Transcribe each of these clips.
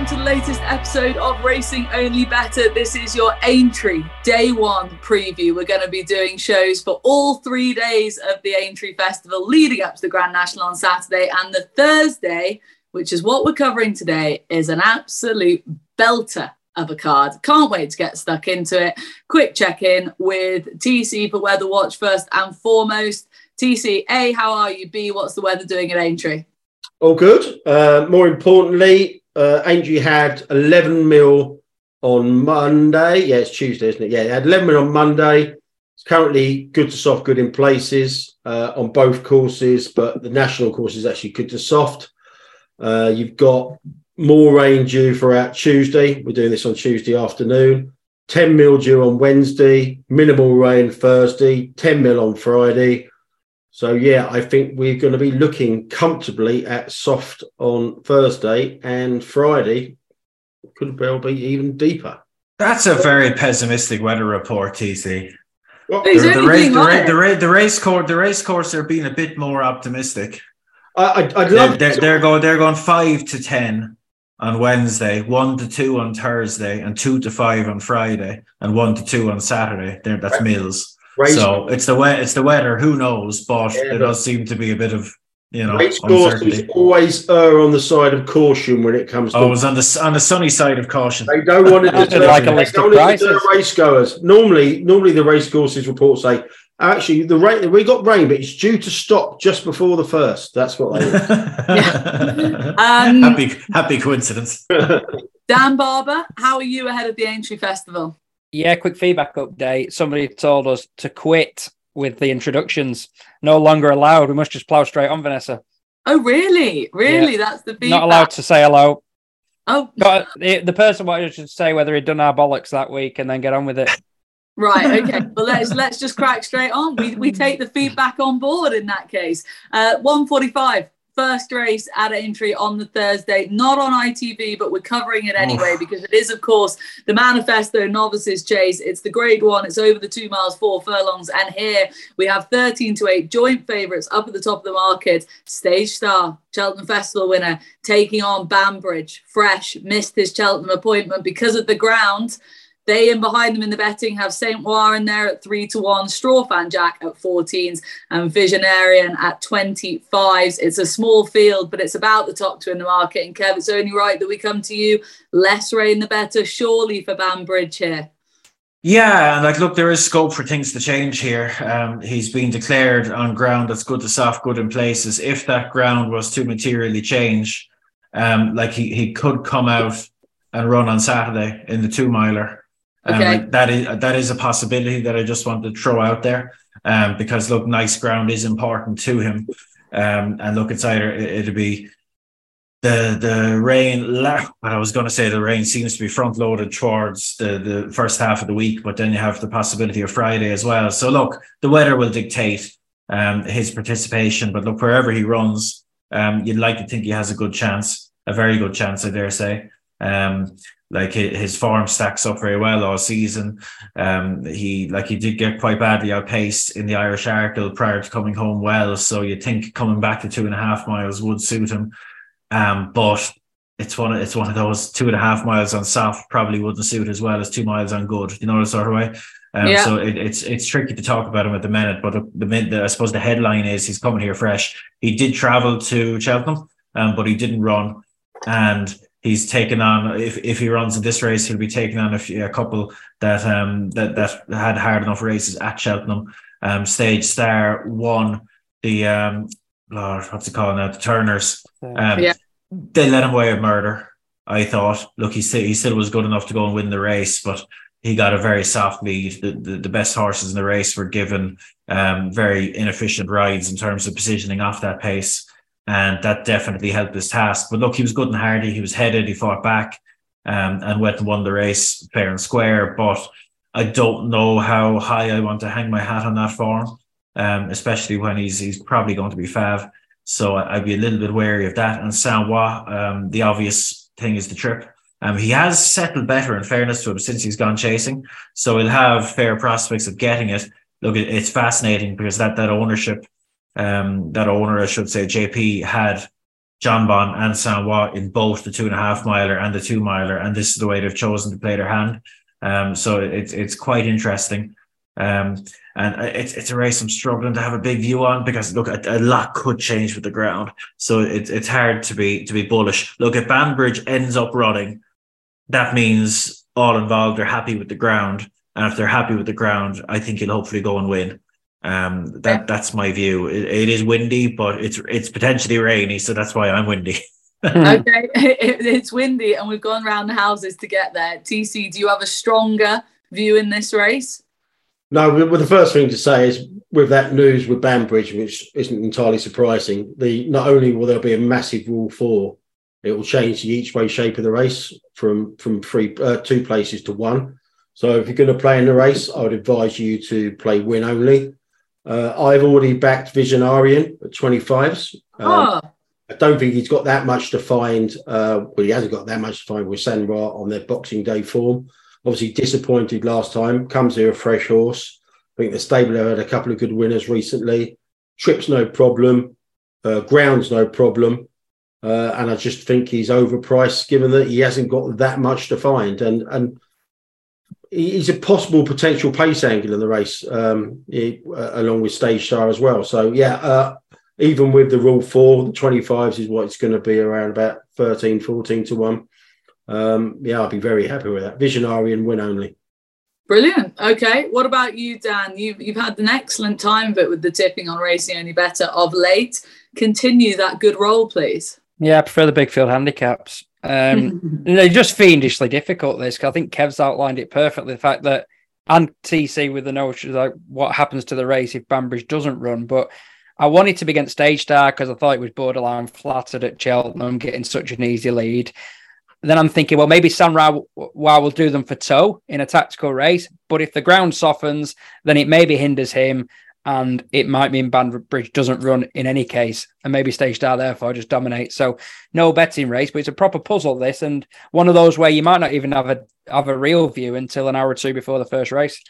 Welcome to the latest episode of Racing Only Bettor. This is your Aintree Day One preview. We're going to be doing shows for all three days of the Aintree Festival leading up to the Grand National on Saturday and the Thursday, which is what we're covering today, is an absolute belter of a card. Can't wait to get stuck into it. Quick check in with TC for Weather Watch first and foremost. TC, A, how are you? B, what's the weather doing at Aintree? All good. Uh, more importantly, uh, Aintree had 11 mil on Monday. Yeah, it's Tuesday, isn't it? Yeah, had 11 mil on Monday. It's currently good to soft, good in places uh, on both courses, but the national course is actually good to soft. Uh, you've got more rain due throughout Tuesday. We're doing this on Tuesday afternoon. 10 mil due on Wednesday, minimal rain Thursday, 10 mil on Friday, so yeah, I think we're going to be looking comfortably at soft on Thursday and Friday could well be even deeper. That's a very pessimistic weather report, TC. Well, the, the, race, the, ra- the, ra- the, race course, the race course, are being a bit more optimistic. I, would love. They're, they're, they're, going. They're going five to ten on Wednesday, one to two on Thursday, and two to five on Friday, and one to two on Saturday. There, that's right. Mills. Race so it's the way it's the weather. Who knows? But yeah, it does seem to be a bit of you know. Race courses always err on the side of caution when it comes. to Oh, it was on the on the sunny side of caution. They don't want to deter, like a list of prices. race goers. Normally, normally the race courses report say actually the rain we got rain, but it's due to stop just before the first. That's what they. um, happy happy coincidence. Dan Barber, how are you ahead of the Aintree Festival? Yeah, quick feedback update. Somebody told us to quit with the introductions. No longer allowed. We must just plow straight on, Vanessa. Oh, really? Really? Yeah. That's the feedback. Not allowed to say hello. Oh, but the, the person wanted to say whether he'd done our bollocks that week and then get on with it. Right. Okay. well, let's let's just crack straight on. We we take the feedback on board in that case. Uh, one forty five first race at Aintree on the Thursday, not on ITV, but we're covering it anyway oh. because it is, of course, the Manifesto Novices Chase. It's the grade one, it's over the two miles, four furlongs. And here we have 13 to 8 joint favourites up at the top of the market. Stage Star, Cheltenham Festival winner, taking on Banbridge. Fresh, missed his Cheltenham appointment because of the ground. They and behind them in the betting have Saint War in there at three to one, Straw Fan Jack at 14s, and Visionarian at 25s. It's a small field, but it's about the top two in the market. And Kev, it's only right that we come to you. Less rain, the better, surely for Banbridge here. Yeah, and like, look, there is scope for things to change here. Um, he's been declared on ground that's good to soft, good in places. If that ground was to materially change, um, like he, he could come out and run on Saturday in the two miler. Okay. Um, like that is that is a possibility that I just want to throw out there. Um, because look, nice ground is important to him. Um, and look, it's either it, will be the the rain. What I was going to say, the rain seems to be front loaded towards the the first half of the week, but then you have the possibility of Friday as well. So look, the weather will dictate um, his participation. But look, wherever he runs, um, you'd like to think he has a good chance, a very good chance, I dare say. Um, like his form stacks up very well all season. Um, he like he did get quite badly outpaced in the Irish Arkle prior to coming home well. So you think coming back to two and a half miles would suit him. Um, but it's one of, it's one of those two and a half miles on soft probably wouldn't suit as well as two miles on good. You know the sort of way. Um, yeah. So it, it's it's tricky to talk about him at the minute. But the, the I suppose the headline is he's coming here fresh. He did travel to Cheltenham, um, but he didn't run and he's taken on if, if he runs in this race he'll be taking on a, few, a couple that um that that had hard enough races at Cheltenham. Um stage star won the um Lord, what's it called now? The Turners. Um yeah. they let him away with murder I thought. Look he still he still was good enough to go and win the race but he got a very soft lead. The, the, the best horses in the race were given um very inefficient rides in terms of positioning off that pace and that definitely helped his task. But look, he was good and hardy. He was headed. He fought back, um, and went and won the race fair and square. But I don't know how high I want to hang my hat on that form, um, especially when he's he's probably going to be fav. So I'd be a little bit wary of that. And Ouen, um, the obvious thing is the trip. Um, he has settled better, in fairness to him, since he's gone chasing. So he'll have fair prospects of getting it. Look, it's fascinating because that that ownership um, that owner, I should say, JP, had Jonbon and Saint-Ouen in both the two and a half miler and the two miler, and this is the way they've chosen to play their hand. Um, so it's it's quite interesting. Um, and it's it's a race I'm struggling to have a big view on because look, a, a lot could change with the ground, so it's it's hard to be to be bullish. Look, if Banbridge ends up running, that means all involved are happy with the ground, and if they're happy with the ground, I think he'll hopefully go and win. Um, that that's my view. It, it is windy, but it's it's potentially rainy, so that's why I'm windy. okay, it, it's windy, and we've gone around the houses to get there. TC, do you have a stronger view in this race? No, well, the first thing to say is with that news with Banbridge, which isn't entirely surprising, the not only will there be a massive rule four, it will change the each way shape of the race from from three uh, two places to one. So if you're going to play in the race, I would advise you to play win only. Uh, I've already backed Visionarian at 25s. Um, oh. I don't think he's got that much to find. Uh, well, he hasn't got that much to find with Sun Ra on their Boxing Day form. Obviously, disappointed last time. Comes here a fresh horse. I think the stable had a couple of good winners recently. Trips no problem. Uh, grounds no problem. Uh, and I just think he's overpriced, given that he hasn't got that much to find. And and he's a possible potential pace angle in the race, um, he, uh, along with Stage Star as well. So yeah, uh, even with the rule four, the 25s is what it's going to be around about 13, 14 to one. Um, yeah, I'll be very happy with that. Visionarian win only. Brilliant. Okay. What about you, Dan? You've, you've had an excellent time of it with the tipping on Racing Only Bettor of late. Continue that good role, please. Yeah, I prefer the big field handicaps. Um, they're just fiendishly difficult. This, I think Kev's outlined it perfectly. The fact that and TC with the notion like what happens to the race if Banbridge doesn't run, but I wanted to be against Stage Star because I thought it was borderline flattered at Cheltenham, getting such an easy lead. Then I'm thinking, well, maybe Sun Ra will do them for toe in a tactical race, but if the ground softens, then it maybe hinders him and it might mean Banbridge doesn't run in any case, and maybe Stage Star therefore just dominates. So no betting race, but it's a proper puzzle. This and one of those where you might not even have a have a real view until an hour or two before the first race.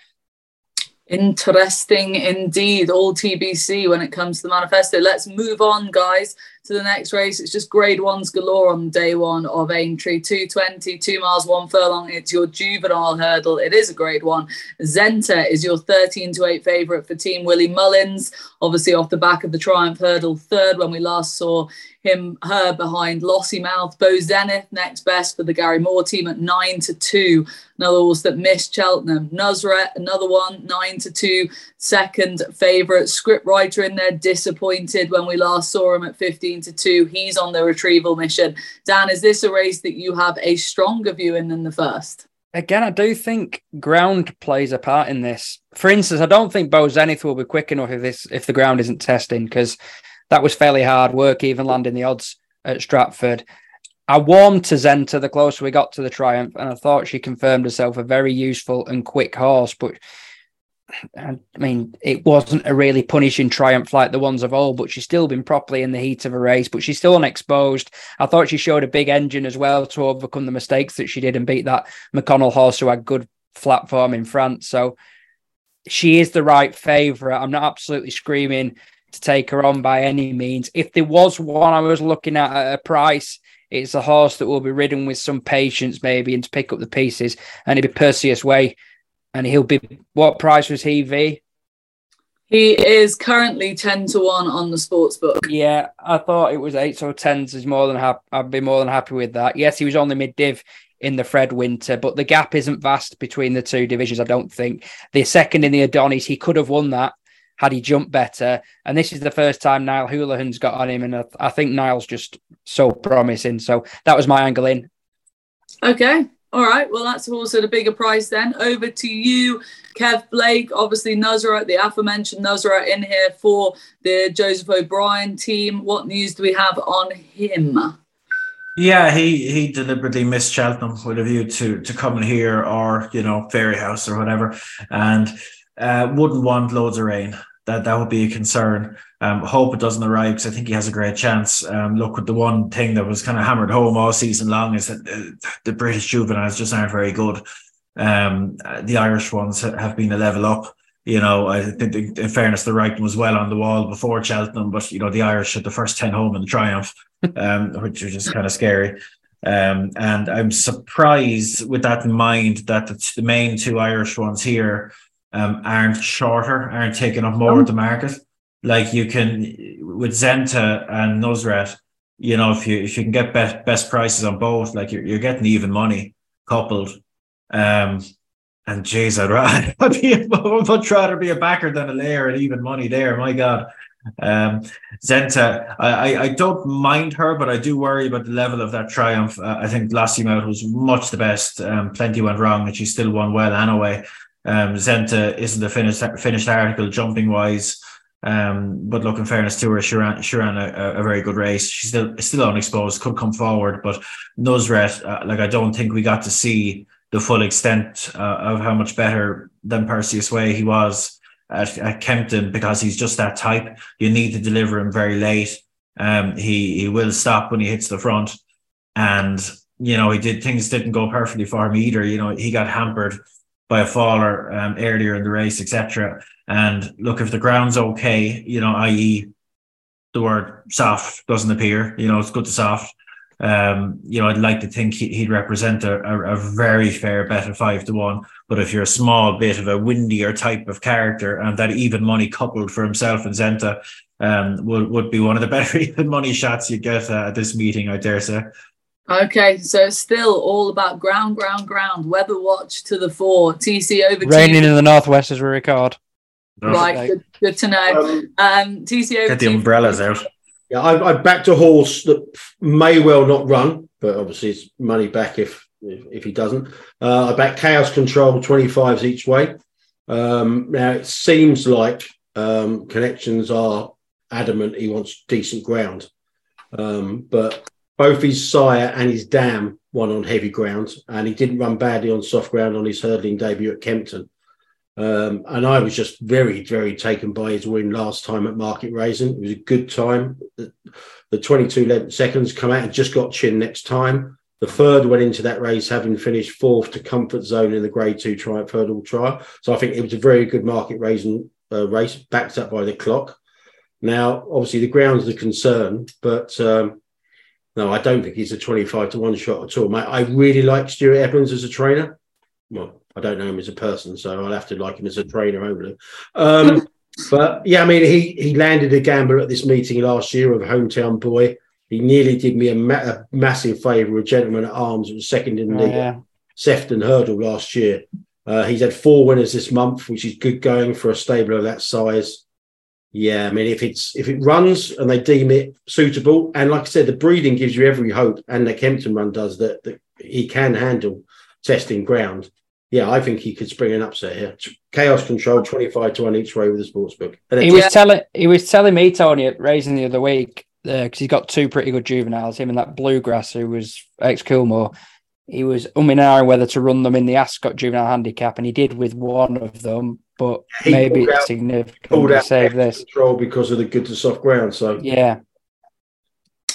Interesting indeed. All TBC when it comes to the manifesto. Let's move on, guys, to the next race. It's just grade ones galore on day one of Aintree. 220, two miles, one furlong. It's your juvenile hurdle. It is a grade one. Zenta is your 13 to 8 favourite for Team Willie Mullins. Obviously, off the back of the Triumph hurdle, third when we last saw him, her behind Lossiemouth, Bo Zenith next best for the Gary Moore team at nine to two. Another horse that missed Cheltenham. Nusret, another one, nine to two. Second favourite. Script writer in there, disappointed when we last saw him at 15 to two. He's on the retrieval mission. Dan, is this a race that you have a stronger view in than the first? Again, I do think ground plays a part in this. For instance, I don't think Bo Zenith will be quick enough if this if the ground isn't testing because that was fairly hard work, even landing the odds at Stratford. I warmed to Zenta the closer we got to the Triumph, and I thought she confirmed herself a very useful and quick horse. But I mean, it wasn't a really punishing Triumph like the ones of old, but she's still been properly in the heat of a race. But she's still unexposed. I thought she showed a big engine as well to overcome the mistakes that she did and beat that McConnell horse who had good flat form in France. So she is the right favourite. I'm not absolutely screaming to take her on by any means. If there was one I was looking at at a price, it's a horse that will be ridden with some patience, maybe, and to pick up the pieces. And it'd be Perseus Way. And he'll be what price was he, V? He is currently 10 to 1 on the sports book. Yeah, I thought it was 8 so 10s is more than happy. I'd be more than happy with that. Yes, he was only mid div in the Fred Winter, but the gap isn't vast between the two divisions, I don't think. The second in the Adonis, he could have won that had he jumped better. And this is the first time Niall Houlihan's got on him, and I, I think Niall's just so promising. So that was my angle in. Okay. All right. Well, that's also the bigger price then. Over to you, Kev Blake. Obviously, Nusret, the aforementioned Nusret, in here for the Joseph O'Brien team. What news do we have on him? Yeah, he he deliberately missed Cheltenham with a view to to coming here or you know Fairyhouse or whatever, and uh, wouldn't want loads of rain that that would be a concern. Um, hope it doesn't arrive because I think he has a great chance. Um, look, the one thing that was kind of hammered home all season long is that uh, the British juveniles just aren't very good. Um, the Irish ones have been a level up. you know, I think in fairness, the writing was well on the wall before Cheltenham, but you know, the Irish had the first 10 home in the triumph, um, which was just kind of scary. Um, and I'm surprised with that in mind that the main two Irish ones here um, aren't shorter, aren't taking up more of the market. Like you can with Zenta and Nusret, you know, if you if you can get best best prices on both, like you're, you're getting even money coupled. Um, and geez, I'd rather I'd, be, much rather be a backer than a layer at even money there. My God. Um, Zenta, I, I don't mind her, but I do worry about the level of that triumph. Uh, I think last out was much the best. Um, plenty went wrong, and she still won well anyway. Um, Zenta isn't a finished finished article jumping wise. Um, but look, in fairness to her, she ran, she ran a, a, very good race. She's still still unexposed, could come forward, but Nusret, uh, like I don't think we got to see the full extent uh, of how much better than Perseus Way he was at, at Kempton because he's just that type. You need to deliver him very late. Um, he he will stop when he hits the front, and you know he did things didn't go perfectly for him either. You know he got hampered by a faller um, earlier in the race, etc. And look, if the ground's okay, you know, i.e., the word soft doesn't appear, you know, it's good to soft. Um, you know, I'd like to think he'd represent a, a, a, very fair bet of five to one. But if you're a small bit of a windier type of character, and that even money coupled for himself and Zenta um, would, would be one of the better even money shots you get uh, at this meeting, I dare say. Okay, so it's still all about ground, ground, ground. Weather watch to the fore. TC over. Raining in the northwest as we record. Right, good, good, to know. Um, um, TC over. Get the umbrellas out. Yeah, I, I backed a horse that may well not run, but obviously it's money back if if, if he doesn't. Uh, I backed Chaos Control 25s each way. Um, now it seems like um, connections are adamant he wants decent ground, um, but both his sire and his dam won on heavy ground, and he didn't run badly on soft ground on his hurdling debut at Kempton. Um, and I was just very, very taken by his win last time at Market Rasen. It was a good time. The, the 22 seconds come out and just got chin next time. The third went into that race having finished fourth to comfort zone in the grade two triumph hurdle trial. So I think it was a very good Market Rasen uh, race, backed up by the clock. Now, obviously, the ground's the concern, but um, no, I don't think he's a 25 to one shot at all. Mate, I really like Stuart Evans as a trainer. Well, I don't know him as a person, so I'll have to like him as a trainer only. Um, but yeah, I mean, he he landed a gamble at this meeting last year of hometown boy. He nearly did me a, ma- a massive favour. A gentleman at arms who was second in the oh, yeah. Sefton hurdle last year. Uh, he's had four winners this month, which is good going for a stable of that size. Yeah, I mean, if it's if it runs and they deem it suitable, and like I said, the breeding gives you every hope, and the Kempton run does that that he can handle testing ground yeah, I think he could spring an upset here. Chaos control, twenty five to one each way with the sports book. And He was telling he was telling me Tony at Rasen the other week because uh, he's got two pretty good juveniles. Him and that bluegrass who was ex Coolmore. He was umming and whether to run them in the Ascot juvenile handicap, and he did with one of them. But he maybe it's significant to save this control because of the good to soft ground. So yeah,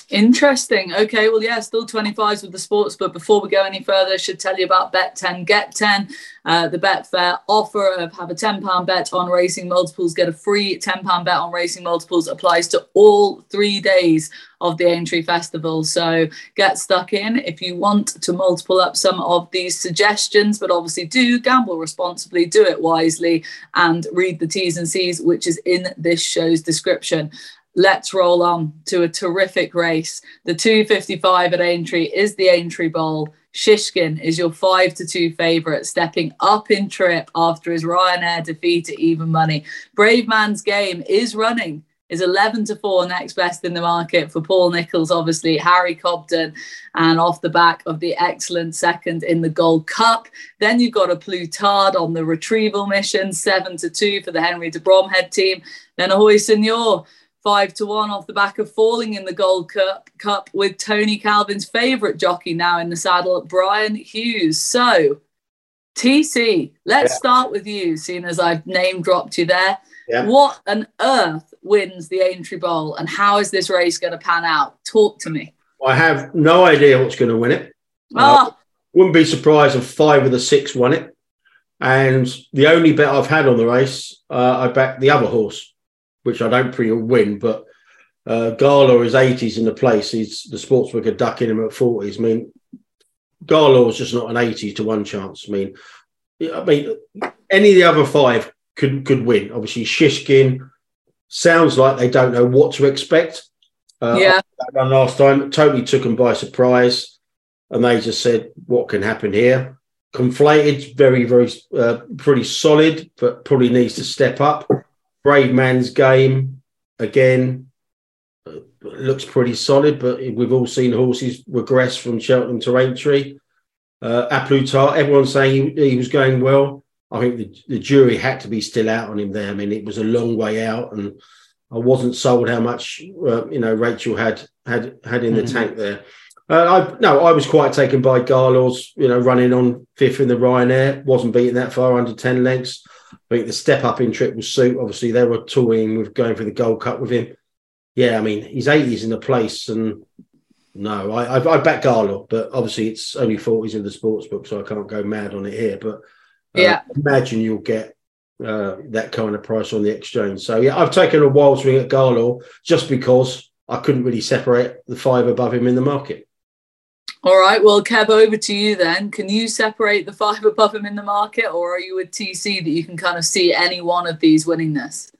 Interesting. Okay, well, yeah, still 25s with the sports, but before we go any further, I should tell you about Bet 10 Get 10. Uh, the Betfair offer of have a £10 bet on racing multiples, get a free £10 bet on racing multiples applies to all three days of the Aintree Festival. So get stuck in if you want to multiple up some of these suggestions, but obviously do gamble responsibly, do it wisely, and read the T's and C's, which is in this show's description let's roll on to a terrific race. The 255 at Aintree is the Aintree Bowl. Shishkin is your five to two favourite, stepping up in trip after his Ryanair defeat at even money. Bravemansgame is running, is 11 to 4 next best in the market for Paul Nicholls, obviously, Harry Cobden, and off the back of the excellent second in the Gold Cup. Then you've got a Plus Tard on the retrieval mission, 7 to 2 for the Henry de Bromhead team. Then Ahoy Senor five to one off the back of falling in the Gold Cup, Cup with Tony Calvin's favourite jockey now in the saddle, Brian Hughes. So, TC, let's yeah. start with you, seeing as I've name dropped you there. Yeah. What on earth wins the Aintree Bowl, and how is this race going to pan out? Talk to me. I have no idea what's going to win it. Ah. Uh, wouldn't be surprised if five of the six won it. And the only bet I've had on the race, uh, I backed the other horse, which I don't think will win, but uh, Gala is 80s in the place. He's the sportsbook are ducking him at 40s. I mean, Gala is just not an 80 to one chance. I mean, I mean, any of the other five could could win. Obviously, Shishkin sounds like they don't know what to expect. Uh, yeah, that last time totally took them by surprise, and they just said, "What can happen here?" Conflated, very very uh, pretty solid, but probably needs to step up. Bravemansgame again uh, looks pretty solid, but we've all seen horses regress from Cheltenham to Aintree. Uh, A Plus Tard, everyone's saying he, he, was going well. I think the, the jury had to be still out on him there. I mean, it was a long way out, and I wasn't sold how much uh, you know Rachael had had had in the mm-hmm. tank there. Uh, I no, I was quite taken by Garlaw's, you know, running on fifth in the Ryanair, wasn't beating that far under 10 lengths. I think the step up in Triple Suit, obviously, they were toying with going for the Gold Cup with him. Yeah, I mean, he's 80s in the place, and no, I, I, I back Garlaw, but obviously it's only 40s in the sports book, so I can't go mad on it here. But uh, yeah, imagine you'll get uh, that kind of price on the exchange. So yeah, I've taken a wild swing at Garlaw just because I couldn't really separate the five above him in the market. All right. Well, Kev, over to you then. Can you separate the five above him in the market, or are you with TC that you can kind of see any one of these winning this?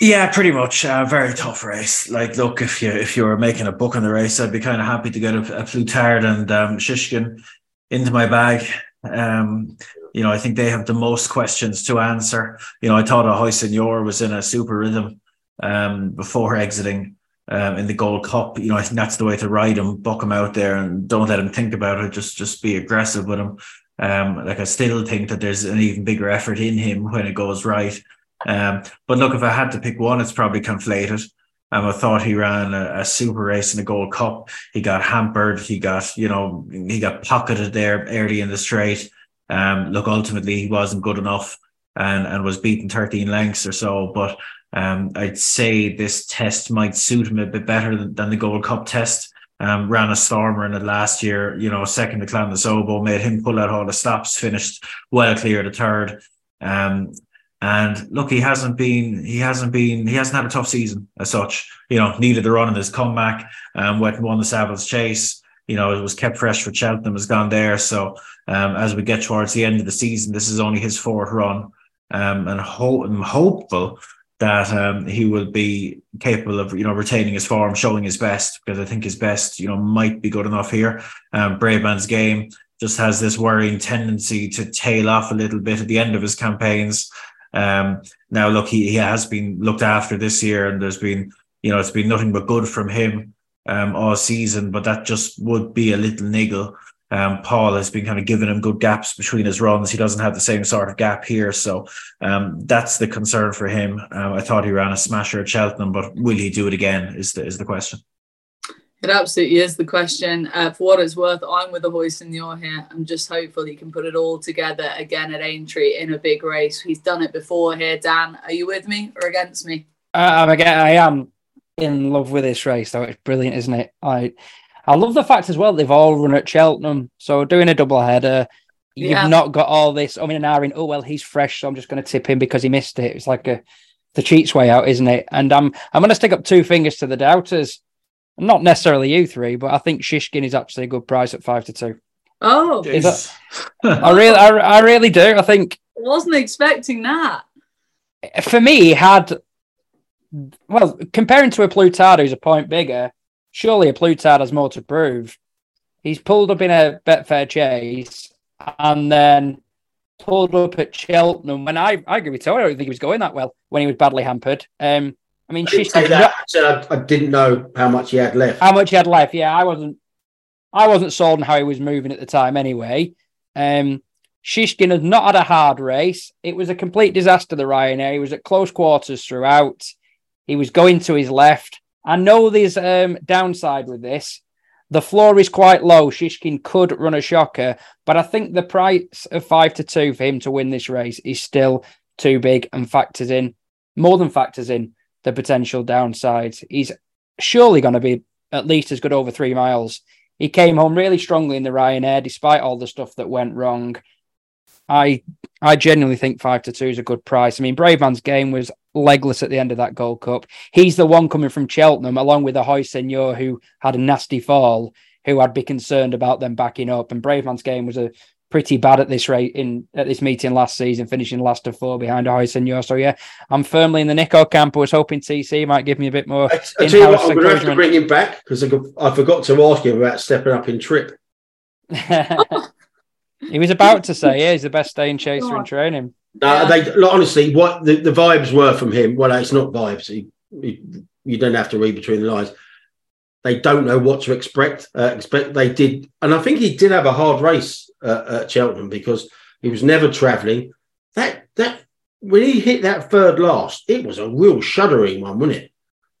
Yeah, pretty much. A uh, very tough race. Like, look, if you if you were making a book on the race, I'd be kind of happy to get a, a Plus Tard and um, Shishkin into my bag. Um, you know, I think they have the most questions to answer. You know, I thought Ahoy Senor was in a super rhythm um, before exiting um, in the Gold Cup. You know, I think that's the way to ride him, buck him out there, and don't let him think about it. Just just be aggressive with him. Um, like I still think that there's an even bigger effort in him when it goes right. Um, but look, if I had to pick one, it's probably conflated. Um, I thought he ran a, a, super race in the Gold Cup. He got hampered. He got, you know, he got pocketed there early in the straight. Um, look, ultimately he wasn't good enough and and was beaten 13 lengths or so. But um, I'd say this test might suit him a bit better than, than the Gold Cup test. Um, ran a stormer in it last year, you know, second to Clan Des Obeaux, made him pull out all the stops, finished well clear the third. Um, and look, he hasn't been, he hasn't been, he hasn't had a tough season as such. You know, needed the run in his comeback, um, went and won the Savills Chase. You know, it was kept fresh for Cheltenham, has gone there. So um, as we get towards the end of the season, this is only his fourth run. Um, and ho- I'm hopeful that um, he will be capable of you know retaining his form, showing his best because I think his best you know might be good enough here. Um, Bravemansgame just has this worrying tendency to tail off a little bit at the end of his campaigns. Um, now, look, he, he has been looked after this year, and there's been you know it's been nothing but good from him um, all season, but that just would be a little niggle. Um, Paul has been kind of giving him good gaps between his runs. He doesn't have the same sort of gap here. So um, that's the concern for him. Um, I thought he ran a smasher at Cheltenham, but will he do it again is the, is the question. It absolutely is the question. Uh, for what it's worth, I'm with the Ahoy Senor here. I'm just hopeful he can put it all together again at Aintree in a big race. He's done it before here. Dan, are you with me or against me? Uh, I'm again. I am in love with this race, though. It's brilliant, isn't it? I I love the fact as well they've all run at Cheltenham. So doing a double header, you've yeah. not got all this. I mean, an hour in, oh well, he's fresh, so I'm just going to tip him because he missed it. It's like a the cheats way out, isn't it? And I'm I'm going to stick up two fingers to the doubters. Not necessarily you three, but I think Shishkin is actually a good price at five to two. Oh, that, I really, I, I really do. I think I wasn't expecting that. For me, he had well comparing to a Plus who's a point bigger surely a Plus Tard has more to prove. He's pulled up in a Betfair chase and then pulled up at Cheltenham. When I, I agree with Tony, I don't think he was going that well when he was badly hampered. Um, I mean, I, didn't not, I said I, I, didn't know how much he had left. How much he had left? Yeah, I wasn't. I wasn't sold on how he was moving at the time. Anyway, um, Shishkin has not had a hard race. It was a complete disaster. The Ryanair. He was at close quarters throughout. He was going to his left. I know there's um downside with this. The floor is quite low. Shishkin could run a shocker, but I think the price of five to two for him to win this race is still too big and factors in more than factors in the potential downsides. He's surely going to be at least as good over three miles. He came home really strongly in the Ryanair, despite all the stuff that went wrong. I I genuinely think five to two is a good price. I mean, Bravemansgame was legless at the end of that Gold Cup. He's the one coming from Cheltenham, along with Ahoy Senor who had a nasty fall, who I'd be concerned about them backing up. And Bravemansgame was a pretty bad at this rate in at this meeting last season, finishing last of four behind Ahoy Senor. So yeah, I'm firmly in the Nico camp. I was hoping TC might give me a bit more. I, I tell you what, I'm going to have to bring him back because I, I forgot to ask him about stepping up in trip. He was about to say, yeah, he's the best staying chaser in training. No, yeah. they honestly, what the, the vibes were from him. Well, it's not vibes. He, he, you don't have to read between the lines. They don't know what to expect. Uh, expect they did, and I think he did have a hard race uh, at Cheltenham because he was never travelling. That that when he hit that third last, it was a real shuddering one, wasn't it?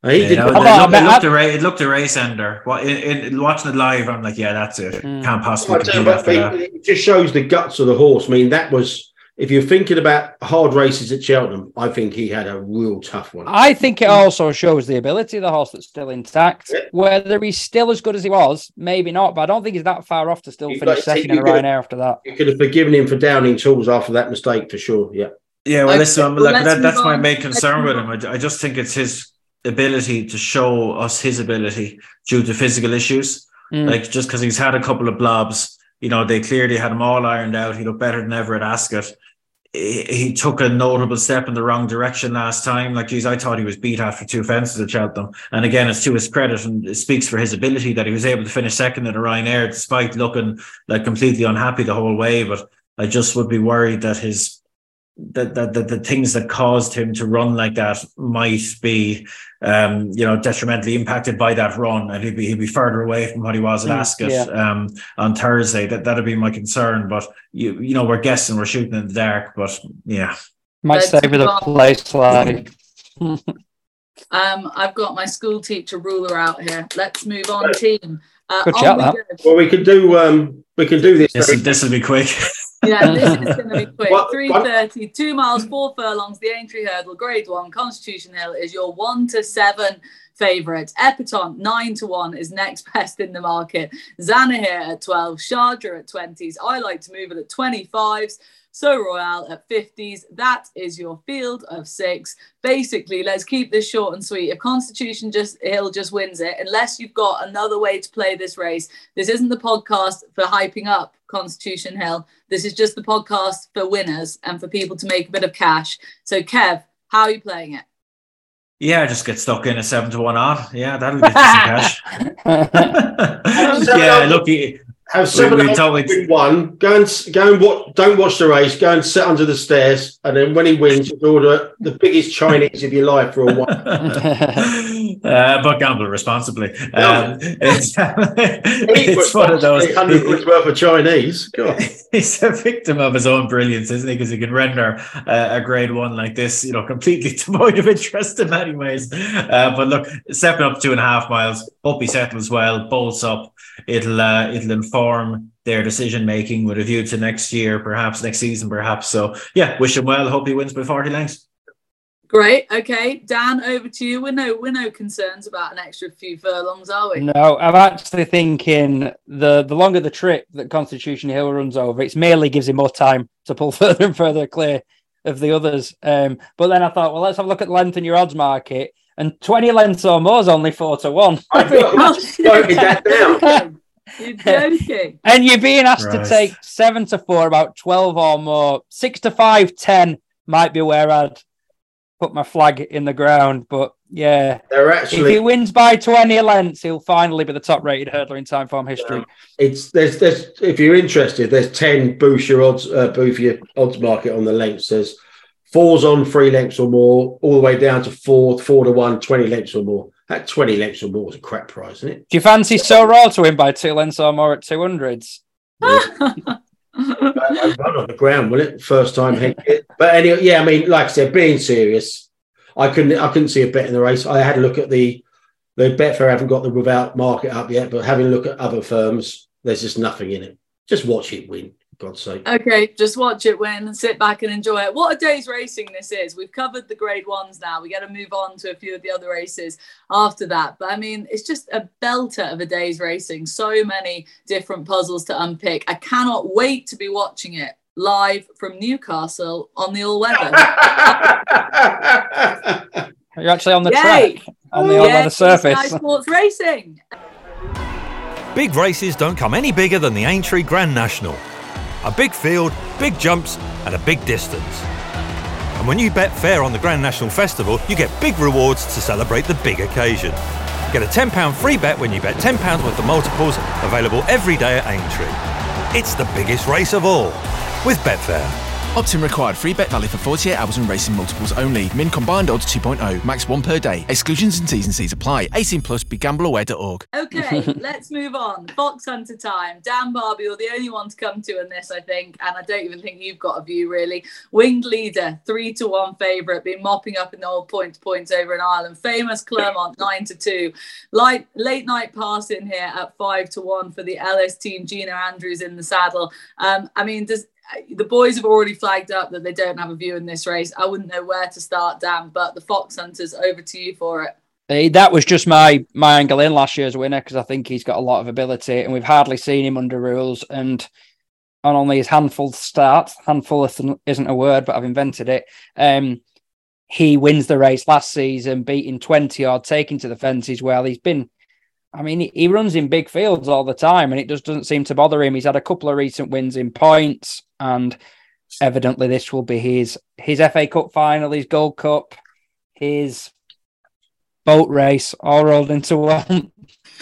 He yeah, did, no, it, looked, it, looked a, it looked a race ender. What in, in, watching it live, I'm like, yeah, that's it. Mm. Can't possibly. it just shows the guts of the horse. I mean, that was if you're thinking about hard races at Cheltenham, I think he had a real tough one. I think it also shows the ability of the horse that's still intact. Yeah. Whether he's still as good as he was, maybe not, but I don't think he's that far off to still finish second in a Ryanair after that. You could have forgiven him for downing tools after that mistake for sure. Yeah. Yeah, well, listen, well, like, that, that's my main concern with him. I, I just think it's his ability to show us his ability due to physical issues. Mm. Like just because he's had a couple of blobs, you know, they clearly had him all ironed out. He looked better than ever at Ascot. He, he took a notable step in the wrong direction last time. Like, geez, I thought he was beat after two fences at Cheltenham. And again, it's to his credit and it speaks for his ability that he was able to finish second in a Ryanair despite looking like completely unhappy the whole way. But I just would be worried that his that, that, that the things that caused him to run like that might be, um, you know, detrimentally impacted by that run, and he'd be he'd be further away from what he was at mm, Ascot yeah. um, on Thursday. That that'd be my concern. But you you know, we're guessing, we're shooting in the dark. But yeah, might stay with a place like. um, I've got my school teacher ruler out here. Let's move on, team. Uh, Good chat, we well, we could do um, we can do this. This, this will be quick. yeah, this is going to be quick. What, 330, what? two miles, four furlongs, the Aintree Hurdle, grade one, Constitution Hill is your one to seven favourite. Epatante, nine to one, is next best in the market. Zanahiyr at 12, Sharjah at 20s. I like to move it at 25s. Sceau Royal at 50s. That is your field of six. Basically, let's keep this short and sweet. If Constitution just Hill just wins it, unless you've got another way to play this race, this isn't the podcast for hyping up Constitution Hill. This is just the podcast for winners and for people to make a bit of cash. So, Kev, how are you playing it? Yeah, just get stuck in a seven to one odd. Yeah, that'll get some cash. yeah, look, have seven we, we totally... one. Go and go and watch. Don't watch the race. Go and sit under the stairs, and then when he wins, you order the biggest Chinese of your life for a while. uh, but gamble responsibly. Um, it's, it's one of those. Hundred quid worth of Chinese. He's a victim of his own brilliance, isn't he? Because he can render uh, a grade one like this, you know, completely devoid of interest in many ways. Uh, but look, stepping up two and a half miles. Hope he settles well, bolts up. It'll uh, it'll inform their decision making with a view to next year, perhaps next season, perhaps. So yeah, wish him well. Hope he wins by 40 lengths. Great. Okay, Dan, over to you. We're no we're no concerns about an extra few furlongs, are we? No, I'm actually thinking the the longer the trip that Constitution Hill runs over, it merely gives him more time to pull further and further clear of the others. Um, but then I thought, well, let's have a look at length in your odds market, and 20 lengths or more is only four to one. I that down. You're joking. and you're being asked right. to take seven to four, about 12 or more. Six to five, ten might be where I'd put my flag in the ground. But yeah, they're actually. If he wins by 20 lengths, he'll finally be the top rated hurdler in time Timeform history. Yeah. It's there's there's if you're interested, there's 10 Boucher odds, uh, Boucher odds market on the lengths. There's fours on three lengths or more, all the way down to four, four to one, 20 lengths or more. That 20 lengths or more is a crap price, isn't it? Do you fancy Sceau Royal to win by two lengths or more at 200s? Yeah. run on the ground, will it? First time. But anyway, yeah, I mean, like I said, being serious, I couldn't I couldn't see a bet in the race. I had a look at the the Betfair haven't got the without market up yet, but having a look at other firms, there's just nothing in it. Just watch it win. God's sake. Okay, just watch it win, and sit back and enjoy it. What a day's racing this is. We've covered the grade ones now. We got to move on to a few of the other races after that. But I mean, it's just a belter of a day's racing. So many different puzzles to unpick. I cannot wait to be watching it live from Newcastle on the all weather. You're actually on the Yay! track, on the all weather surface. Sky Sports Racing. Big races don't come any bigger than the Aintree Grand National. A big field, big jumps, and a big distance. And when you bet fair on the Grand National Festival, you get big rewards to celebrate the big occasion. Get a £10 free bet when you bet £10 worth of multiples, available every day at Aintree. It's the biggest race of all, with Betfair. Opt-in required. Free bet valid for 48 hours and racing multiples only. Min combined odds 2.0. Max 1 per day. Exclusions and T's and C's apply. 18 plus. BeGambleAware.org. Okay, let's move on. Fox Hunter time. Dan Barbie, you're the only one to come to in this, I think, and I don't even think you've got a view really. Winged leader, three to one favourite, been mopping up in the old point to points over in Ireland. Famous Clermont, nine to two. Light Latenightpass in here at five to one for the Ellis team. Gina Andrews in the saddle. Um, I mean, does the boys have already flagged up that they don't have a view in this race. I wouldn't know where to start, Dan, but the Fox Hunters over to you for it. Uh, that was just my my angle in last year's winner because I think he's got a lot of ability, and we've hardly seen him under rules. And on only his handful starts, handful isn't a word, but I've invented it. Um, he wins the race last season, beating twenty odd, taking to the fences. Well, he's been I mean, he runs in big fields all the time, and it just doesn't seem to bother him. He's had a couple of recent wins in points, and evidently this will be his his FA Cup final, his Gold Cup, his boat race, all rolled into one.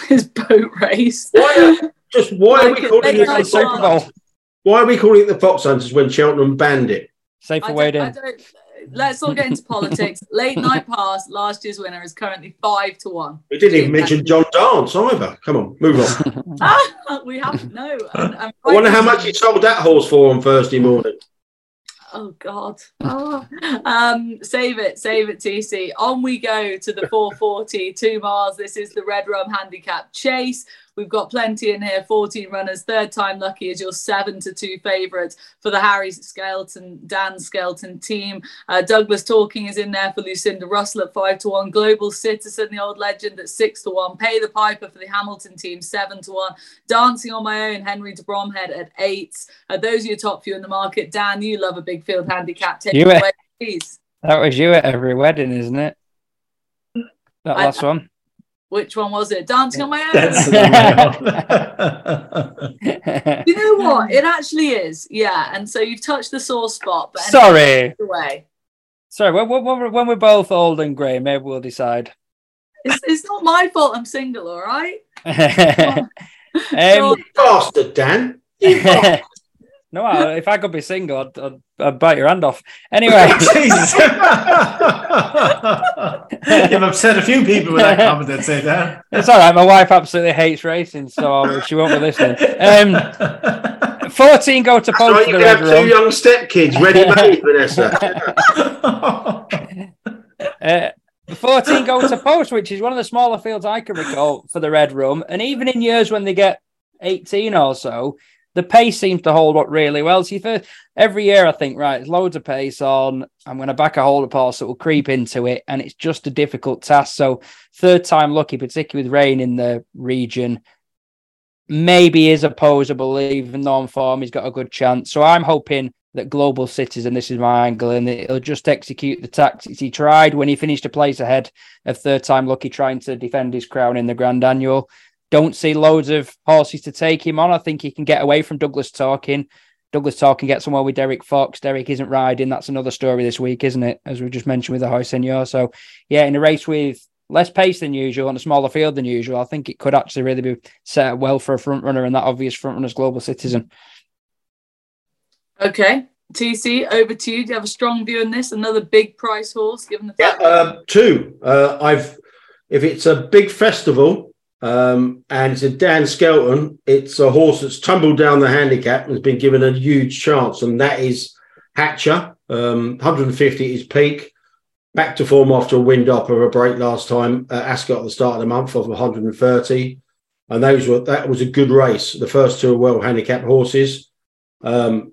His boat race. Why, just why are we calling it the Super Bowl? Why are we calling it the Fox Hunters when Cheltenham banned it? Safe I away don't, in. Don't, let's all get into politics. Latenightpass, last year's winner is currently five to one. We didn't even mention John Dance either. Come on, move on. Ah, we haven't, no. And- and I wonder how much you sold that horse for on Thursday morning. Oh God. Oh. Um, save it, save it, TC. On we go to the 440, two miles. This is the Red Rum Handicap Chase. We've got plenty in here. 14 runners. Third Time Lucki is your seven to two favourite for the Harry Skelton, Dan Skelton team. Uh, Douglas Talking is in there for Lucinda Russell at five to one. Global Citizen, the old legend, at six to one. Pay the Piper for the Hamilton team, seven to one. Dancing on my own, Henry de Bromhead at eight. Uh, those are your top few in the market. Dan, you love a big field handicap. Take You it away, please. That was you at every wedding, isn't it? That I- last one. Which one was it? Dancing on my own. That's You know what? It actually is. Yeah. And so you've touched the sore spot, but Sorry. away. Sorry, when, when, when we're- both old and grey, maybe we'll decide. It's, it's not my fault I'm single, all right? um, Bastard, Dan. No, I- if I could be single, I'd, I'd, I'd bite your hand off. Anyway, Jesus. You've upset a few people with that comment, I'd say that. it's all right. My wife absolutely hates racing, so she won't be listening. Um, 14 go to That's post right, for you the can Red have two young stepkids ready made, Vanessa. Uh, 14 go to post, which is one of the smaller fields I can recall for the Red Rum. And even in years when they get 18 or so, the pace seems to hold up really well. See, for every year I think, right, there's loads of pace on. I'm going to back a holder pass that will creep into it, and it's just a difficult task. So, Third Time Lucki, particularly with rain in the region, maybe is opposable, even though on form he's got a good chance. So, I'm hoping that Global Citizen, this is my angle, and he'll just execute the tactics he tried when he finished a place ahead of Third Time Lucki trying to defend his crown in the Grand Annual. Don't see loads of horses to take him on. I think he can get away from Douglas Talking. Douglas Talking get somewhere with Derek Fox. Derek isn't riding. That's another story this week, isn't it? As we just mentioned with the Hoy Senor. So, yeah, in a race with less pace than usual and a smaller field than usual, I think it could actually really be set up well for a front runner and that obvious front runner's Global Citizen. Okay. TC, over to you. Do you have a strong view on this? Another big price horse, given the Yeah, fact uh, two. Uh, I've if it's a big festival um, and it's a Dan Skelton, it's a horse that's tumbled down the handicap and has been given a huge chance, and that is Hatcher. Um, 150 at his peak, back to form after a wind up of a break last time at Ascot at the start of the month of 130, and those were that was a good race. The first two are well handicapped horses. Um,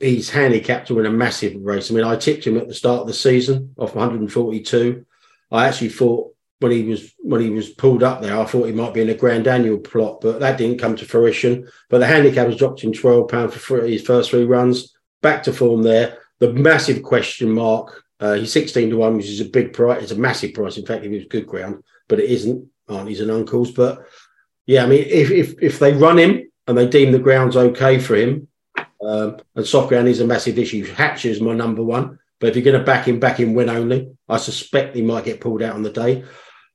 he's handicapped to win a massive race. I mean, I tipped him at the start of the season off 142. I actually thought when he was when he was pulled up there, I thought he might be in a grand annual plot, but that didn't come to fruition. But the handicap has dropped him 12 pound for three, his first three runs. back to form there. The massive question mark. Uh, he's 16 to 1, which is a big price. It's a massive price. In fact, if it was good ground, but it isn't, aunties and uncles. But yeah, I mean, if if if they run him and they deem the ground's okay for him, um, and soft ground is a massive issue. Hatcher is my number one. But if you're going to back him, back him win only. I suspect he might get pulled out on the day.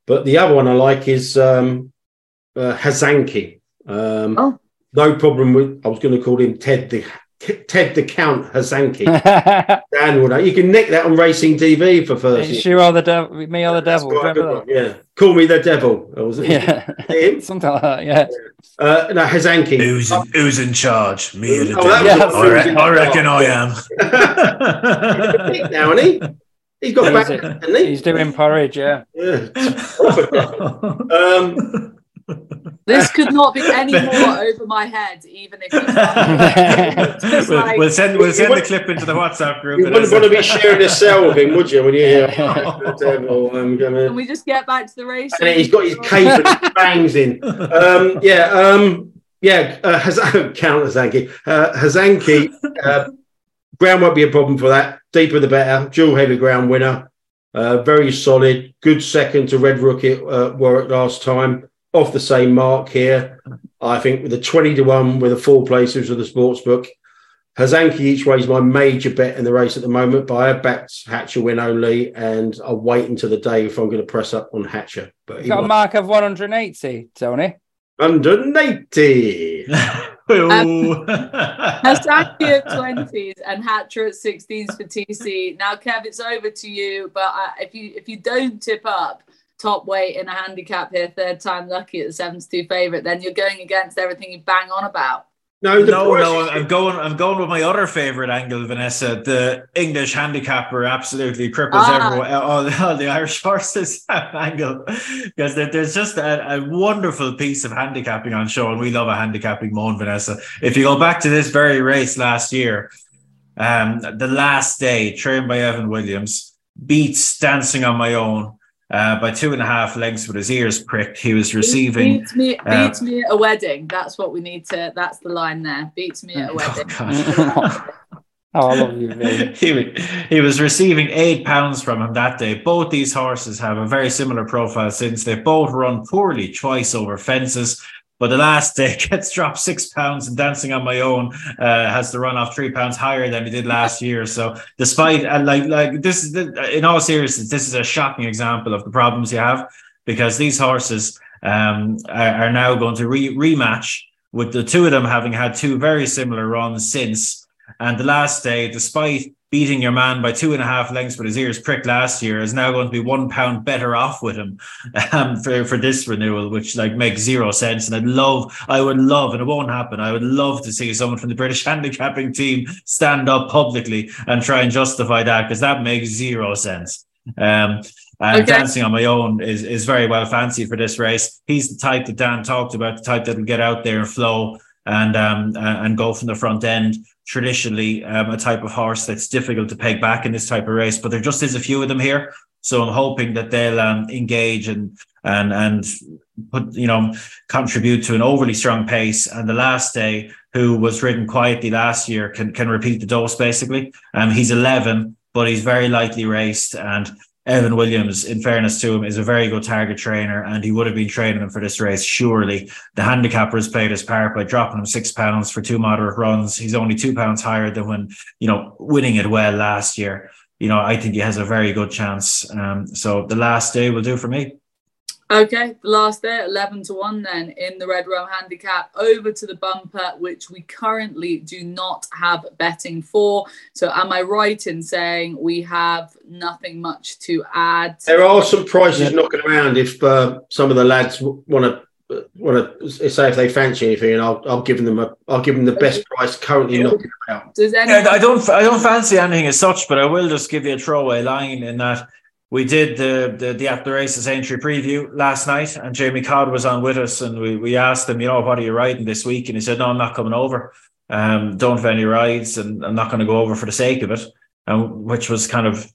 But the other one I like is um, uh, Hazanki. Um, Oh. No problem with. I was going to call him Ted the Ted the Count Hazanki. Dan will. You can nick that on Racing TV for first. it's you or the devil, me or the That's devil. quite a good one, Yeah, call me the devil. Or was it? Yeah, him? something like that. Yeah. Uh, no, Hazanki. Who's in, who's in charge? Me or the Oh, devil? was I, re- I reckon I am. Nick now, isn't he? He's got He's back, hasn't he? He's doing porridge. Yeah. Yeah. Um, This could not be any more over my head, even if he's we'll, like- we'll send we'll send the clip into the WhatsApp group. you wouldn't want to be sharing a cell with him, would you? When you hear the devil, um, gonna- Can we just get back to the race? and he's got his cape and his bangs in. Um, yeah, um, yeah. Uh, Haz- count Hazanki. Uh, Hazanki. Uh, ground won't be a problem for that. Deeper the better. Dual heavy ground winner. Uh, very solid. Good second to Red Rocket uh, Warwick last time. Off the same mark here. I think with the 20 to 1 with the four placers of the sports book. Hazanki each way is my major bet in the race at the moment, but I have backed Hatcher win only, and I'll wait until the day if I'm going to press up on Hatcher. But You he got a mark of 180, Tony. 180. Ooh. Hasaki at 20s and Hatcher at 16s for TC. Now, Kev, it's over to you. But uh, if you if you don't tip up top weight in a handicap here, third time lucky at the 7 to 2 favourite, then you're going against everything you bang on about. No, the no, price no, I'm going. I'm going with my other favorite angle, Vanessa. The English handicapper absolutely cripples Ah. everyone. All, all the Irish horses angle because there, there's just a, a wonderful piece of handicapping on show, and we love a handicapping moan, Vanessa. If you go back to this very race last year, um, the last day, trained by Evan Williams, beats Dancing on My Own. Uh, by two and a half lengths with his ears pricked. He was receiving Beats me, uh, beats me at a wedding. That's what we need to, that's the line there. Beats me at a Oh, wedding. God. Oh, I love you, Vin. he, he was receiving eight pounds from him that day. Both these horses have a very similar profile since they've both run poorly twice over fences. But the last day gets dropped six pounds and dancing on my own uh, has to run off three pounds higher than he did last year. So despite and like like this is the, in all seriousness, this is a shocking example of the problems you have because these horses um, are, are now going to re- rematch with the two of them having had two very similar runs since. And the last day, despite beating your man by two and a half lengths with his ears pricked last year, is now going to be one pound better off with him um, for, for this renewal, which like makes zero sense. And I'd love, I would love, and it won't happen. I would love to see someone from the British handicapping team stand up publicly and try and justify that because that makes zero sense. Um, and Okay. dancing on my own is, is very well fancied for this race. He's the type that Dan talked about, the type that will get out there and flow and um and go from the front end. Traditionally, um, a type of horse that's difficult to peg back in this type of race, but there just is a few of them here. So I'm hoping that they'll um, engage and and and put you know contribute to an overly strong pace. And the last day, who was ridden quietly last year, can can repeat the dose basically. Um, he's 11, but he's very lightly raced and. Evan Williams, in fairness to him, is a very good target trainer, and he would have been training him for this race. Surely, the handicapper has played his part by dropping him six pounds for two moderate runs. He's only two pounds higher than when you know winning it well last year. You know, I think he has a very good chance. Um, so the last day will do for me. Okay, the last day, 11 to 1 then in the Red Rum Handicap over to the bumper, which we currently do not have betting for. So, am I right in saying we have nothing much to add? There are some prices knocking around if uh, some of the lads want to want to say if they fancy anything, and I'll I'll give them a I'll give them the best price currently Yeah. knocking around. Does Yeah, anyone I don't. I don't fancy anything as such, but I will just give you a throwaway line in that we did the the, the At The Races Aintree preview last night, and Jamie Codd was on with us, and we we asked him, you know, what are you riding this week? And he said, no, I'm not coming over. Um, don't have any rides, and I'm not going to go over for the sake of it, and which was kind of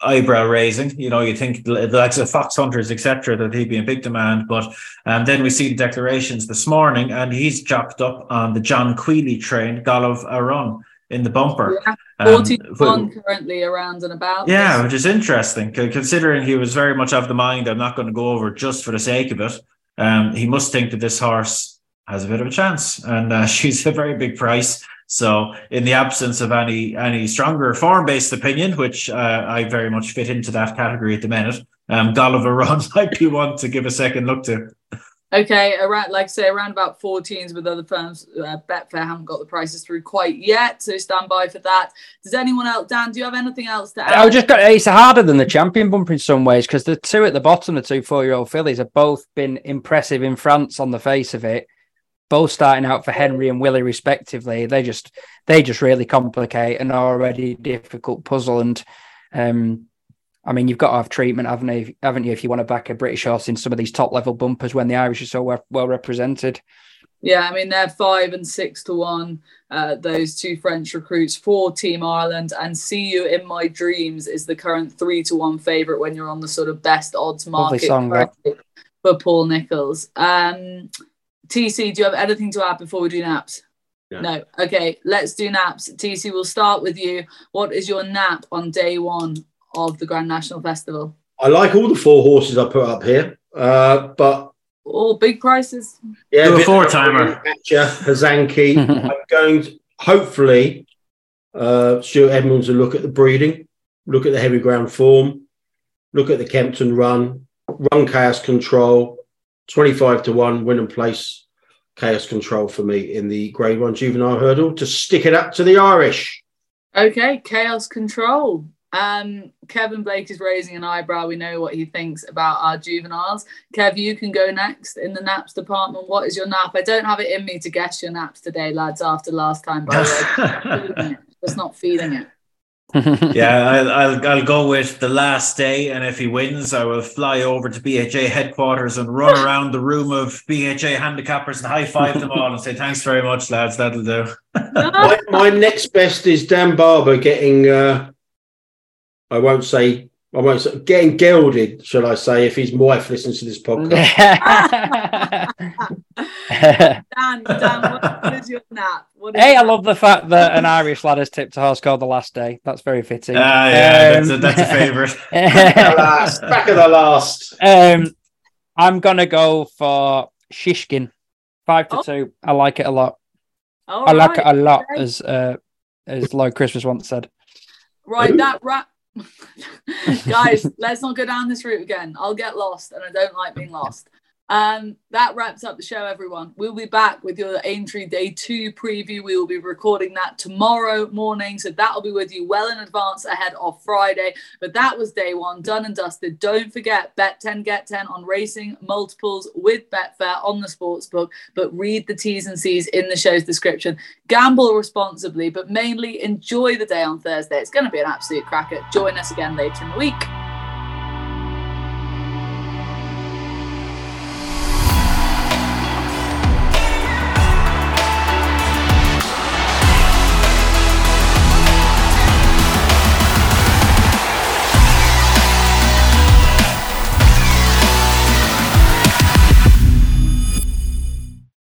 eyebrow raising. You know, you think the likes of fox hunters, etc., that he'd be in big demand, but um, then we see the declarations this morning, and he's jacked up on the John Queally train, Golov Aron. In the bumper. Yeah, Um, 41 currently around and about. Yeah, which is interesting considering he was very much of the mind. I'm not going to go over just for the sake of it. Um, he must think that this horse has a bit of a chance, and uh, she's a very big price. So, in the absence of any any stronger form based opinion, which uh, I very much fit into that category at the minute, um, Gulliver Run might be one to give a second look to. Okay, around like I say, around about 14s with other firms. Uh, Betfair haven't got the prices through quite yet, so stand by for that. Does anyone else, Dan? Do you have anything else to add? I just got it's harder than the champion bumper in some ways because the two at the bottom, the two four-year-old fillies, have both been impressive in France on the face of it. Both starting out for Henry and Willie respectively. They just they just really complicate an already difficult puzzle. And um, I mean, you've got to have treatment, haven't you? Haven't you? If you want to back a British horse in some of these top level bumpers when the Irish are so well, well represented. Yeah, I mean they're five and six to one. Uh, those two French recruits for Team Ireland and "See You in My Dreams" is the current three to one favorite when you're on the sort of best odds market song, that. for Paul Nicholls. Um, TC, do you have anything to add before we do naps? No. No. Okay, let's do naps. TC, we'll start with you. What is your nap on day one of the Grand National Festival? I like all the four horses I put up here, uh, but All big prices. yeah, Do a four-timer. Hatcher, Hazanki. I'm going to hopefully uh, Stuart Edmunds will look at the breeding, look at the heavy ground form, look at the Kempton run, run chaos control, 25 to 1 win and place chaos control for me in the grade one juvenile hurdle to stick it up to the Irish. Okay, chaos control. Um, Kevin Blake is raising an eyebrow. We know what he thinks about our juveniles. Kev, you can go next in the naps department. What is your nap? I don't have it in me to guess your naps today, lads. After last time, by the way, just not feeling it. yeah, I'll, I'll I'll go with the last day, and if he wins, I will fly over to BHA headquarters and run around the room of BHA handicappers and high five them all and say thanks very much, lads. That'll do. my, my next best is Dan Barber getting, uh, I won't say, I won't say, getting gelded, shall I say, if his wife listens to this podcast. Dan, Dan, what is your nap? What is Hey, your I love the fact that an Irish lad has tipped a horse called the last day. That's very fitting. Ah, yeah, Um, that's, a, that's a favorite. the back of the last. um, I'm gonna go for Shishkin, five to Oh. two. I like it a lot. All I like right, it a lot, okay. as uh, as Lloyd Christmas once said. Right, that wrap. Guys, let's not go down this route again. I'll get lost, and I don't like being lost. Um, that wraps up the show, everyone. We'll be back with your Aintree Day 2 preview. We will be recording that tomorrow morning. So that'll be with you well in advance ahead of Friday. But that was day one, done and dusted. Don't forget, bet 10, get 10 on racing multiples with Betfair on the sportsbook. But read the T's and C's in the show's description. Gamble responsibly, but mainly enjoy the day on Thursday. It's going to be an absolute cracker. Join us again later in the week.